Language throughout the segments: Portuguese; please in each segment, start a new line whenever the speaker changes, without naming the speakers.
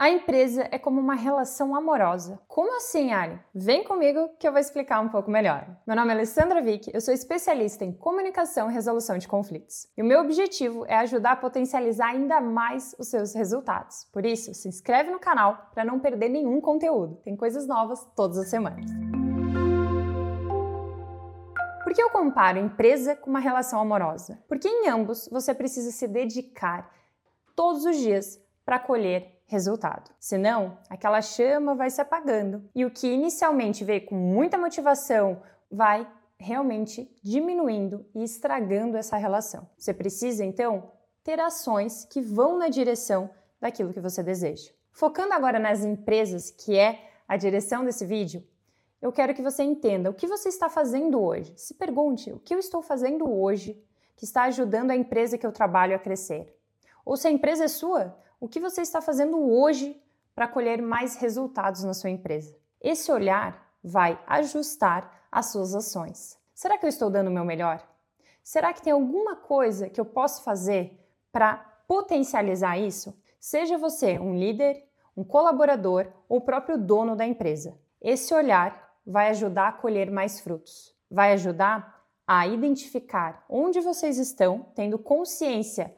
A empresa é como uma relação amorosa. Como assim, Ali? Vem comigo que eu vou explicar um pouco melhor. Meu nome é Alessandra Vick, eu sou especialista em comunicação e resolução de conflitos. E o meu objetivo é ajudar a potencializar ainda mais os seus resultados. Por isso, se inscreve no canal para não perder nenhum conteúdo. Tem coisas novas todas as semanas. Por que eu comparo empresa com uma relação amorosa? Porque em ambos você precisa se dedicar todos os dias para colher resultado. Senão, aquela chama vai se apagando e o que inicialmente veio com muita motivação vai realmente diminuindo e estragando essa relação. Você precisa então ter ações que vão na direção daquilo que você deseja. Focando agora nas empresas, que é a direção desse vídeo, eu quero que você entenda o que você está fazendo hoje. Se pergunte o que eu estou fazendo hoje que está ajudando a empresa que eu trabalho a crescer. Ou se a empresa é sua, o que você está fazendo hoje para colher mais resultados na sua empresa? Esse olhar vai ajustar as suas ações. Será que eu estou dando o meu melhor? Será que tem alguma coisa que eu posso fazer para potencializar isso? Seja você um líder, um colaborador ou o próprio dono da empresa. Esse olhar vai ajudar a colher mais frutos. Vai ajudar a identificar onde vocês estão, tendo consciência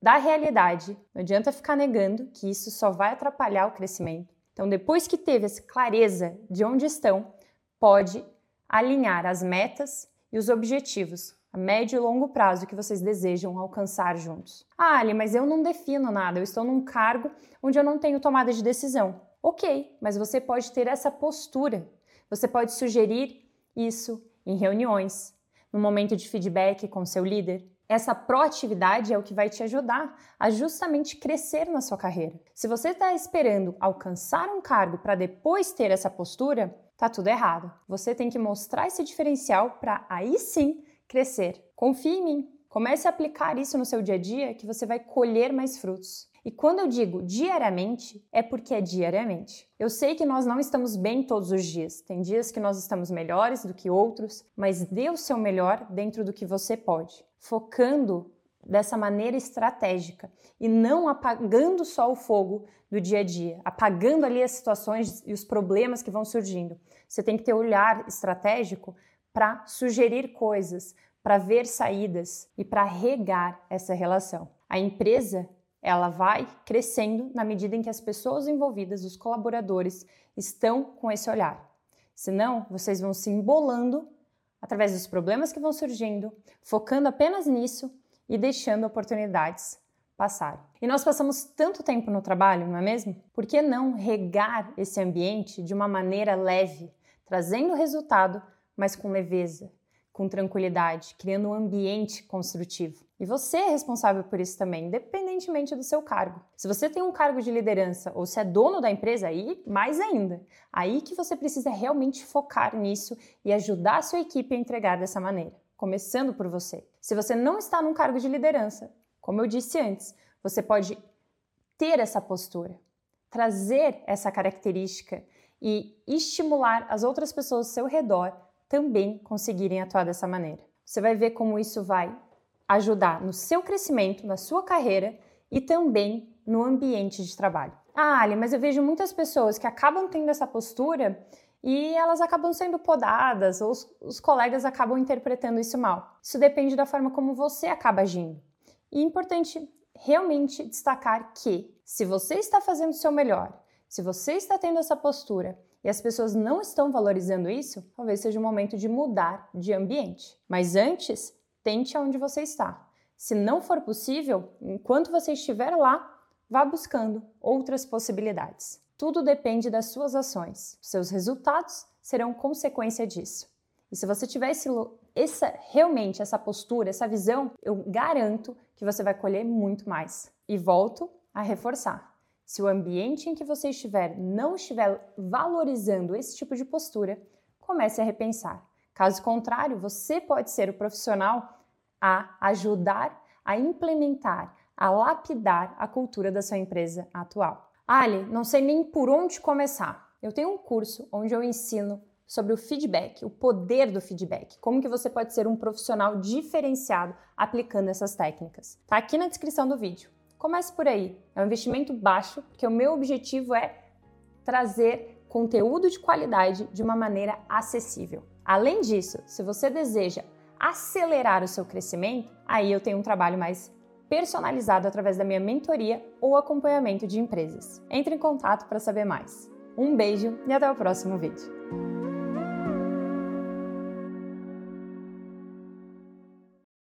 da realidade. Não adianta ficar negando que isso só vai atrapalhar o crescimento. Então, depois que teve essa clareza de onde estão, pode alinhar as metas e os objetivos a médio e longo prazo que vocês desejam alcançar juntos. Ah, Ali, mas eu não defino nada, eu estou num cargo onde eu não tenho tomada de decisão. Ok, mas você pode ter essa postura. Você pode sugerir isso em reuniões, no momento de feedback com seu líder, essa proatividade é o que vai te ajudar a justamente crescer na sua carreira. Se você está esperando alcançar um cargo para depois ter essa postura, tá tudo errado. Você tem que mostrar esse diferencial para aí sim crescer. Confie em mim. Comece a aplicar isso no seu dia a dia que você vai colher mais frutos. E quando eu digo diariamente, é porque é diariamente. Eu sei que nós não estamos bem todos os dias. Tem dias que nós estamos melhores do que outros, mas dê o seu melhor dentro do que você pode, focando dessa maneira estratégica e não apagando só o fogo do dia a dia, apagando ali as situações e os problemas que vão surgindo. Você tem que ter olhar estratégico para sugerir coisas, para ver saídas e para regar essa relação. A empresa ela vai crescendo na medida em que as pessoas envolvidas, os colaboradores, estão com esse olhar. Senão, vocês vão se embolando através dos problemas que vão surgindo, focando apenas nisso e deixando oportunidades passarem. E nós passamos tanto tempo no trabalho, não é mesmo? Por que não regar esse ambiente de uma maneira leve, trazendo resultado, mas com leveza, com tranquilidade, criando um ambiente construtivo? E você é responsável por isso também, independentemente do seu cargo. Se você tem um cargo de liderança ou se é dono da empresa, aí mais ainda. Aí que você precisa realmente focar nisso e ajudar a sua equipe a entregar dessa maneira, começando por você. Se você não está num cargo de liderança, como eu disse antes, você pode ter essa postura, trazer essa característica e estimular as outras pessoas ao seu redor também conseguirem atuar dessa maneira. Você vai ver como isso vai ajudar no seu crescimento, na sua carreira e também no ambiente de trabalho. Ah, Ali, mas eu vejo muitas pessoas que acabam tendo essa postura e elas acabam sendo podadas ou os, os colegas acabam interpretando isso mal. Isso depende da forma como você acaba agindo. E é importante realmente destacar que se você está fazendo o seu melhor, se você está tendo essa postura e as pessoas não estão valorizando isso, talvez seja o momento de mudar de ambiente. Mas antes, tente aonde você está. Se não for possível, enquanto você estiver lá, vá buscando outras possibilidades. Tudo depende das suas ações. Seus resultados serão consequência disso. E se você tiver esse, essa, realmente essa postura, essa visão, eu garanto que você vai colher muito mais. E volto a reforçar. Se o ambiente em que você estiver não estiver valorizando esse tipo de postura, comece a repensar. Caso contrário, você pode ser o profissional a ajudar a implementar, a lapidar a cultura da sua empresa atual. Ali, não sei nem por onde começar. Eu tenho um curso onde eu ensino sobre o feedback, o poder do feedback, como que você pode ser um profissional diferenciado aplicando essas técnicas. Tá aqui na descrição do vídeo. Comece por aí. É um investimento baixo, porque o meu objetivo é trazer conteúdo de qualidade de uma maneira acessível. Além disso, se você deseja acelerar o seu crescimento, aí eu tenho um trabalho mais personalizado através da minha mentoria ou acompanhamento de empresas. Entre em contato para saber mais. Um beijo e até o próximo vídeo.